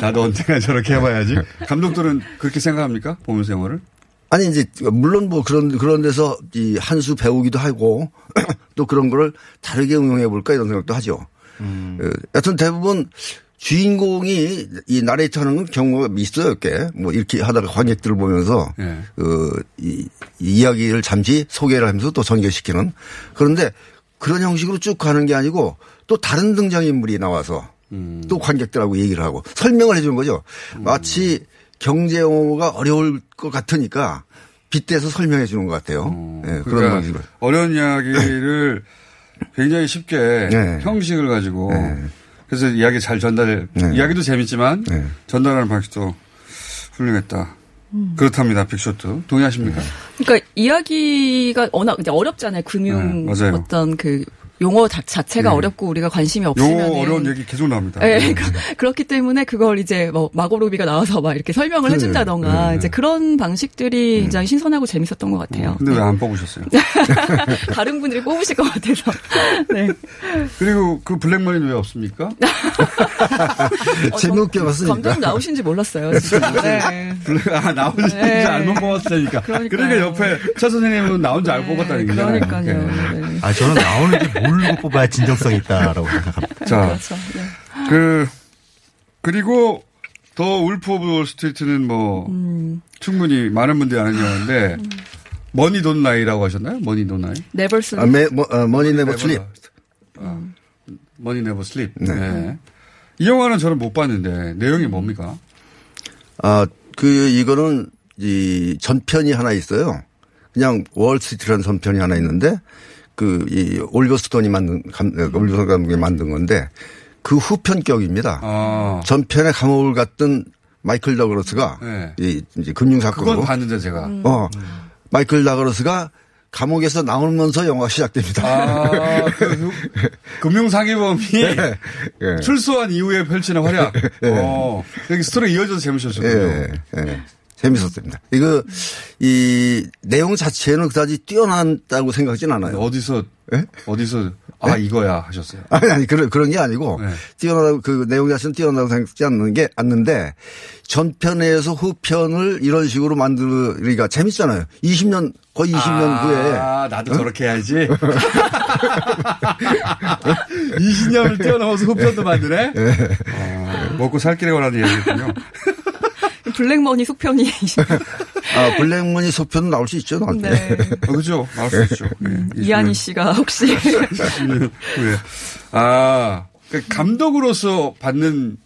나도 언젠가 저렇게 해봐야지. 감독들은 그렇게 생각합니까? 보면서 영화를? 아니 이제 물론 뭐 그런 그런 데서 이 한 수 배우기도 하고 또 그런 거를 다르게 응용해 볼까 이런 생각도 하죠. 음. 어, 여튼 대부분 주인공이 이 나레이터 하는 건 경우가 있어요, 꽤. 뭐 이렇게 하다가 관객들을 보면서 예. 그 이, 이 이야기를 잠시 소개를 하면서 또 전개시키는 그런데 그런 형식으로 쭉 가는 게 아니고 또 다른 등장인물이 나와서 음. 또 관객들하고 얘기를 하고 설명을 해 주는 거죠. 마치 경제 용어가 어려울 것 같으니까 빗대서 설명해 주는 것 같아요. 예, 그런 그러니까 방식으로. 어려운 이야기를 굉장히 쉽게 네. 형식을 가지고 그래서 이야기 잘 전달, 네. 이야기도 재밌지만 전달하는 방식도 훌륭했다. 음. 그렇답니다. 빅쇼트. 동의하십니까? 그러니까 이야기가 워낙 이제 어렵잖아요. 금융 네. 어떤 그 용어 자, 자체가 네. 어렵고 우리가 관심이 없으면 용어 어려운 얘기 계속 나옵니다. 네, 그렇기 때문에 그걸 이제 뭐 마고로비가 나와서 막 이렇게 설명을 그래. 해준다던가 네, 네. 이제 그런 방식들이 굉장히 신선하고 재밌었던 것 같아요. 근데 왜 안 뽑으셨어요? 다른 분들이 뽑으실 것 같아서. 네. 그리고 그 블랙머니는 왜 없습니까? 재미없게 봤으니까. 감독님 나오신지 몰랐어요. 진짜. 네. 블랙, 아, 나오는지 네. 알고 뽑았으니까. 그러니까 옆에 차 선생님은 나온지 알고 뽑았다는 얘기잖아요. 네, 그러니까요. 아, 저는 나오는지 모르 고 뽑아야 진정성이 있다라고 생각합니다. 자, 그렇죠. 네. 그, 그리고 The Wolf of Wall Street는 뭐, 음. 충분히 많은 분들이 아는 영화인데, Money Don't Lie라고 하셨나요? Money Don't Lie? Never Sleep. 아, 매, 뭐, 어, Money Never Sleep. Money Never Sleep. 네. 네. 이 영화는 저는 못 봤는데, 내용이 뭡니까? 아, 그, 이거는, 이, 전편이 하나 있어요. 그냥 월스트리트라는 전편이 하나 있는데, 그, 이, 올리버 스톤이 만든, 감, 어, 올리버 스톤 감독이 만든 건데, 그 후편격입니다. 아. 전편에 감옥을 갔던 마이클 다그러스가, 네. 이, 이제 금융사건으로. 그건 봤는데, 제가. 어, 마이클 다그러스가 감옥에서 나오면서 영화가 시작됩니다. 아, 그, 금융사기범이 예. 출소한 이후에 펼치는 활약. 예. 어, 여기 스토리 이어져서 재밌었어요. 예, 예. 재밌었습니다. 이거, 이, 내용 자체는 그다지 뛰어난다고 생각하진 않아요. 어디서, 어디서, 아, 이거야 하셨어요. 아니, 아니, 그런, 그런 게 아니고, 네. 뛰어나다고, 그 내용 자체는 뛰어나다고 생각하지 않는 게, 않는데, 전편에서 후편을 이런 식으로 만들으니까 재밌잖아요. 20년, 거의 20년 후에. 아, 나도 어? 저렇게 해야지. 20년을 뛰어넘어서 후편도 만드네? 어, 먹고 살 길에 관한 얘기군요. 블랙머니 속편이. 아, 블랙머니 소편은 나올 수 있죠, 나올 때. 네. 어, 그죠. 나올 수 있죠. 네, 이한희 씨가 혹시. 20년 후에. 아, 그 감독으로서 받는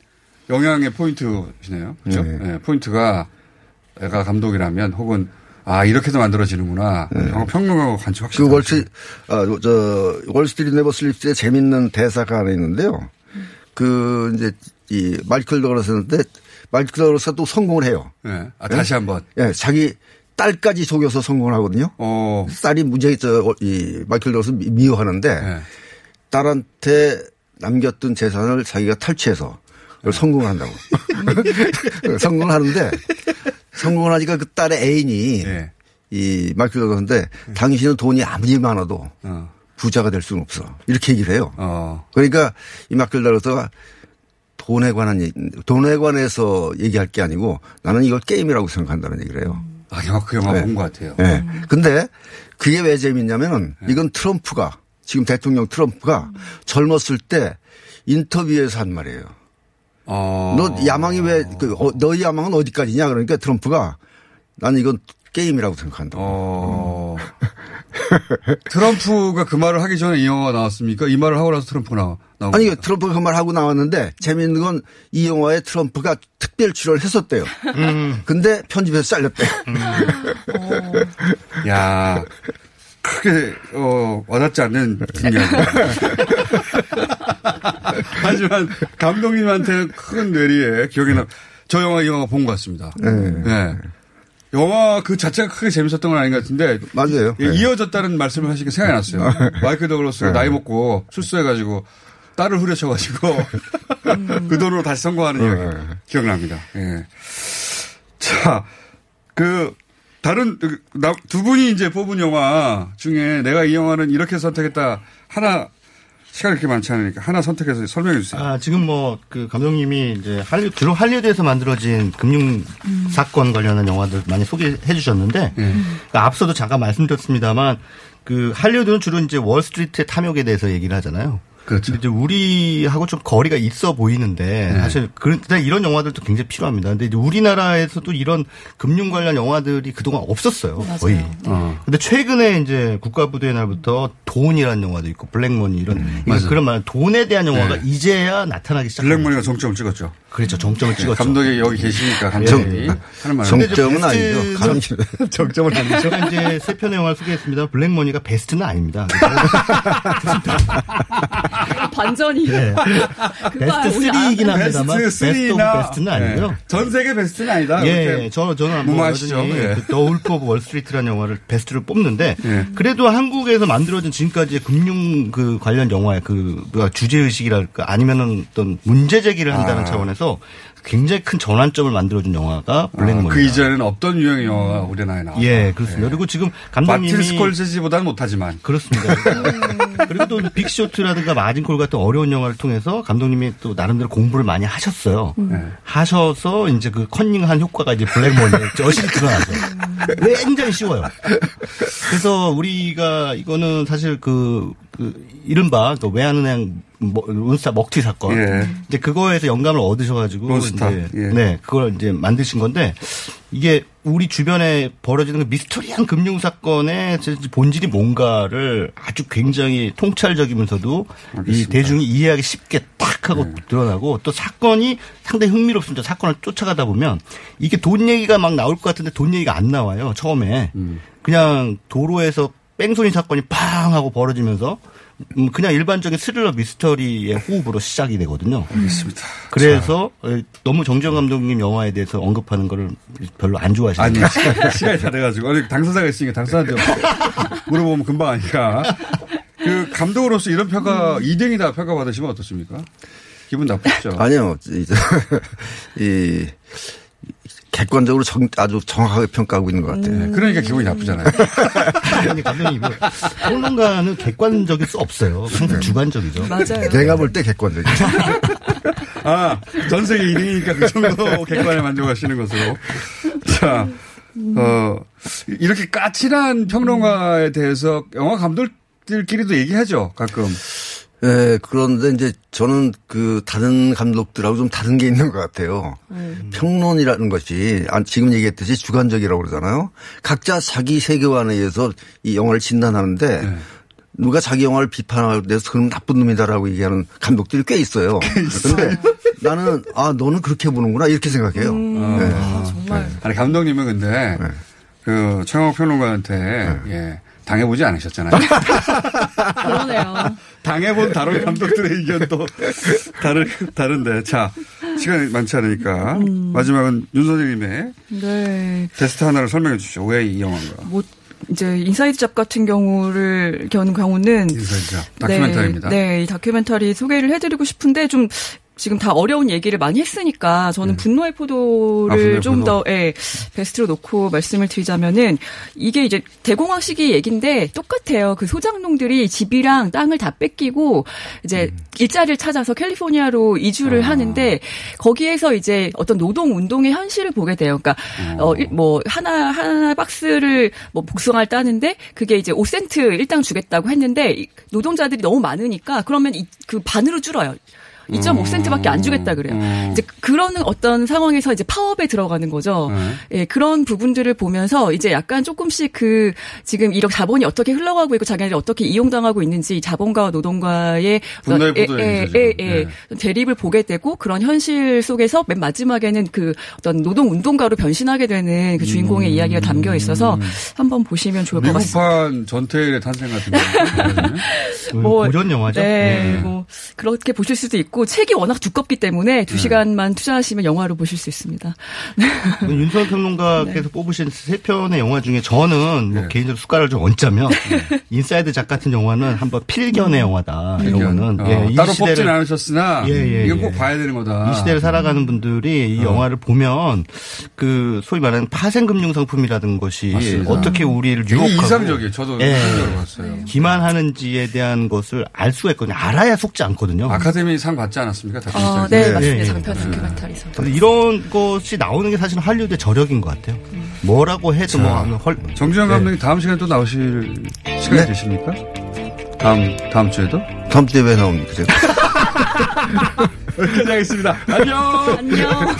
영향의 포인트시네요. 그죠? 네. 네, 포인트가 내가 감독이라면 혹은 아, 이렇게도 만들어지는구나. 영화 평론가고 관심 확실히. 그 월스, 아, 저, 월스트리트 Never Sleeps에 재밌는 대사가 하나 있는데요. 그, 이제, 이, 마이클 더글러스인데, 마이클 더글러스가 또 성공을 해요. 네. 아, 다시 한 번. 예, 자기 딸까지 속여서 성공을 하거든요. 어. 딸이 무지하게 저, 이, 마이클 미- 미워하는데, 네. 딸한테 남겼던 재산을 자기가 탈취해서 성공을 한다고. 성공을 하는데, 성공을 하니까 그 딸의 애인이, 네. 이 마이클 더그러스인데, 당신은 돈이 아무리 많아도 어. 부자가 될 수는 없어. 이렇게 얘기를 해요. 어. 그러니까 이 마이클 더그러스가 돈에 관한 얘기, 돈에 관해서 얘기할 게 아니고 나는 이걸 게임이라고 생각한다는 얘기를 해요. 아, 영화, 그 영화 네. 본것 같아요. 네. 근데 그게 왜 재밌냐면은 이건 트럼프가 지금 대통령 트럼프가 젊었을 때 인터뷰에서 한 말이에요. 어. 너 야망이 왜, 그, 어, 너희 야망은 어디까지냐? 그러니까 트럼프가 나는 이건 게임이라고 생각한다. 어. 트럼프가 그 말을 하기 전에 이 영화가 나왔습니까? 이 말을 하고 나서 트럼프가 나와, 나온 아니. 트럼프가 그 말 하고 나왔는데 재밌는 건 이 영화에 트럼프가 특별 출연을 했었대요. 근데 편집에서 잘렸대요. 야 크게, 어, 와닿지 않는 뒷이야기. 하지만 감독님한테는 큰 뇌리에 기억에 나, 저 영화 이 영화 본 것 같습니다. 네. 영화 그 자체가 크게 재밌었던 건 아닌 것 같은데. 맞아요. 예, 네. 이어졌다는 말씀을 하시니까 생각이 났어요. 마이클 더글러스가 네. 나이 먹고 출소해가지고 딸을 후려쳐가지고 그 돈으로 다시 성공하는 네. 이야기 기억납니다. 예. 자, 그 다른 그, 나- 두 분이 이제 뽑은 영화 중에 내가 이 영화는 이렇게 선택했다 하나 시간이 그렇게 많지 않으니까 하나 선택해서 설명해 주세요. 아, 지금 뭐, 그, 감독님이 이제 할리, 주로 할리우드에서 만들어진 금융 사건 관련한 영화들 많이 소개해 주셨는데, 그러니까 앞서도 잠깐 말씀드렸습니다만, 그, 할리우드는 주로 이제 월스트리트의 탐욕에 대해서 얘기를 하잖아요. 그렇죠. 근데 이제 우리하고 좀 거리가 있어 보이는데, 네. 사실, 그런, 이런 영화들도 굉장히 필요합니다. 근데 이제 우리나라에서도 이런 금융 관련 영화들이 그동안 없었어요. 거의. 어. 근데 최근에 이제 국가부도의 날부터 돈이라는 영화도 있고 블랙머니 이런 맞아요. 그런 말 돈에 대한 영화가 네. 이제야 나타나기 시작합니다. 블랙머니가 정점을 찍었죠. 그렇죠. 정점을 찍었죠. 감독이 여기 계시니까 정- 감독이 하는 말. 정점은 아니죠. 가능- 정점은 아니죠. 제가 이제 세 편의 영화를 소개했습니다. 블랙머니가 베스트는 아닙니다. 완전히. 네. 베스트 3이긴 합니다만 베스트, best of best는 아니고요. 네. 전 세계 베스트는 아니다. 예, 저 저는 무마하시죠. 예. The Wolf of Wall Street라는 영화를 베스트를 뽑는데 예. 그래도 한국에서 만들어진 지금까지의 금융 그 관련 영화의 그 주제 의식이랄까 아니면은 어떤 문제 제기를 한다는 아. 차원에서 굉장히 큰 전환점을 만들어준 영화가 블랙몬. 아, 그 이전에는 없던 유형의 영화가 우리나라에 나왔다. 예, 그렇습니다. 예. 그리고 지금 감독님이 마틴 스콜세지보다는 못하지만 그렇습니다. 그리고 또 빅쇼트라든가 마진콜 같은 어려운 영화를 통해서 감독님이 또 나름대로 공부를 많이 하셨어요. 음. 하셔서 이제 그 컨닝한 효과가 이제 블랙몬에 여실히 드러나죠. 굉장히 쉬워요. 그래서 우리가 이거는 사실 그, 그 이른바 그 외환은행 론스타 먹튀 사건. 예. 이제 그거에서 영감을 얻으셔가지고 론스타. 이제 예. 네 그걸 이제 만드신 건데 이게 우리 주변에 벌어지는 그 미스터리한 금융 사건의 본질이 뭔가를 아주 굉장히 통찰적이면서도 알겠습니다. 이 대중이 이해하기 쉽게 딱 하고 네. 드러나고 또 사건이 상당히 흥미롭습니다. 사건을 쫓아가다 보면 이게 돈 얘기가 막 나올 것 같은데 돈 얘기가 안 나와요. 처음에 음. 그냥 도로에서 뺑소니 사건이 팡 하고 벌어지면서 음, 그냥 일반적인 스릴러 미스터리의 호흡으로 시작이 되거든요. 알겠습니다. 그래서 자. 너무 정재영 감독님 영화에 대해서 언급하는 거를 별로 안 좋아하시는 아니, 시간, 시간이 다 돼가지고. 아니, 당사자가 있으니까 당사자한테 물어보면 금방 아니까. 그 감독으로서 이런 평가, 음. 2등이다 평가 받으시면 어떻습니까? 기분 나쁘죠? 아니요. 이, 객관적으로 정, 아주 정확하게 평가하고 있는 것 같아요. 음. 그러니까 기분이 나쁘잖아요. 아니, 감독님, 평론가는 객관적일 수 없어요. 항상 주관적이죠. 맞아요. 내가 볼 때 객관적이죠. 아, 전 세계 1위니까 그 정도 객관에 만족하시는 것으로. 자, 어, 이렇게 까칠한 평론가에 대해서 영화 감독들끼리도 얘기하죠, 가끔. 예, 그런데 이제 저는 그 다른 감독들하고 좀 다른 게 있는 것 같아요. 음. 평론이라는 것이 아, 지금 얘기했듯이 주관적이라고 그러잖아요. 각자 자기 세계관에 의해서 이 영화를 진단하는데 네. 누가 자기 영화를 비판하고 내서 그럼 나쁜 놈이다라고 얘기하는 감독들이 꽤 있어요. 그런데 나는 아 너는 그렇게 보는구나 이렇게 생각해요. 음. 네. 아, 정말. 네. 아니 감독님은 근데 네. 그 최영욱 평론가한테 네. 예. 당해보지 않으셨잖아요. 그러네요. 당해본 다른 감독들의 의견도 다른, 다른데. 자, 시간이 많지 않으니까. 음. 마지막은 윤 선생님의. 네. 테스트 하나를 설명해 주시죠. 왜 이 영화인가. 뭐, 이제 Inside Job 같은 경우를 견 경우는 Inside Job 다큐멘터리입니다. 네, 네, 이 다큐멘터리 소개를 해드리고 싶은데 좀 지금 다 어려운 얘기를 많이 했으니까 저는 네. 분노의 포도를 아, 좀더 예, 베스트로 놓고 말씀을 드리자면은 이게 이제 대공황 시기 얘기인데 똑같아요. 그 소작농들이 집이랑 땅을 다 뺏기고 이제 음. 일자리를 찾아서 캘리포니아로 이주를 아. 하는데 거기에서 이제 어떤 노동 운동의 현실을 보게 돼요. 그러니까 어, 어 뭐 하나 하나 박스를 뭐 복숭아를 따는데 그게 이제 5센트 일당 주겠다고 했는데 노동자들이 너무 많으니까 그러면 이, 그 반으로 줄어요. 2.5센트밖에 안 주겠다 그래요. 음. 이제 그런 어떤 상황에서 이제 파업에 들어가는 거죠. 음. 예, 그런 부분들을 보면서 이제 약간 조금씩 그 지금 이런 자본이 어떻게 흘러가고 있고 자기네들이 어떻게 이용당하고 있는지 자본가와 노동가의 분노의 예, 예, 예, 예, 대립을 보게 되고 그런 현실 속에서 맨 마지막에는 그 어떤 노동 운동가로 변신하게 되는 그 주인공의 음. 이야기가 담겨 있어서 한번 보시면 좋을 것 같습니다. 미국판 전태일의 탄생 같은 뭐 이런 영화죠. 네, 네, 뭐 그렇게 보실 수도 있고. 있고 책이 워낙 두껍기 때문에 두 네. 시간만 투자하시면 영화로 보실 수 있습니다. 네. 윤성은 평론가께서 네. 뽑으신 세 편의 영화 중에 저는 뭐 네. 개인적으로 숟가락을 좀 얹자면 네. Inside Job 같은 영화는 한번 필견의 음. 영화다. 필견. 이런 거는 어, 예, 따로 시대를, 뽑진 않으셨으나 예, 예, 이거 꼭 예. 봐야 되는 거다. 이 시대를 살아가는 분들이 이 어. 영화를 보면 그 소위 말하는 파생금융 상품이라는 것이 맞습니다. 어떻게 우리를 유혹하고 이상적이에요. 저도 예, 봤어요. 기만하는지에 대한 것을 알 수가 있거든요. 알아야 속지 않거든요. 아카데미 상 받지 않았습니까? 어, 네, 네, 맞습니다. 네, 장편 다큐멘터리에서. 이런 것이 나오는 게 사실은 할리우드의 저력인 것 같아요. 음. 뭐라고 해도 뭐 헐. 정주영 네. 감독님 다음 시간에 또 나오실 시간이 네? 되십니까? 다음 다음 주에도? 다음 주에 왜 나옵니까 제가? 여기까지 하겠습니다. 안녕. 안녕.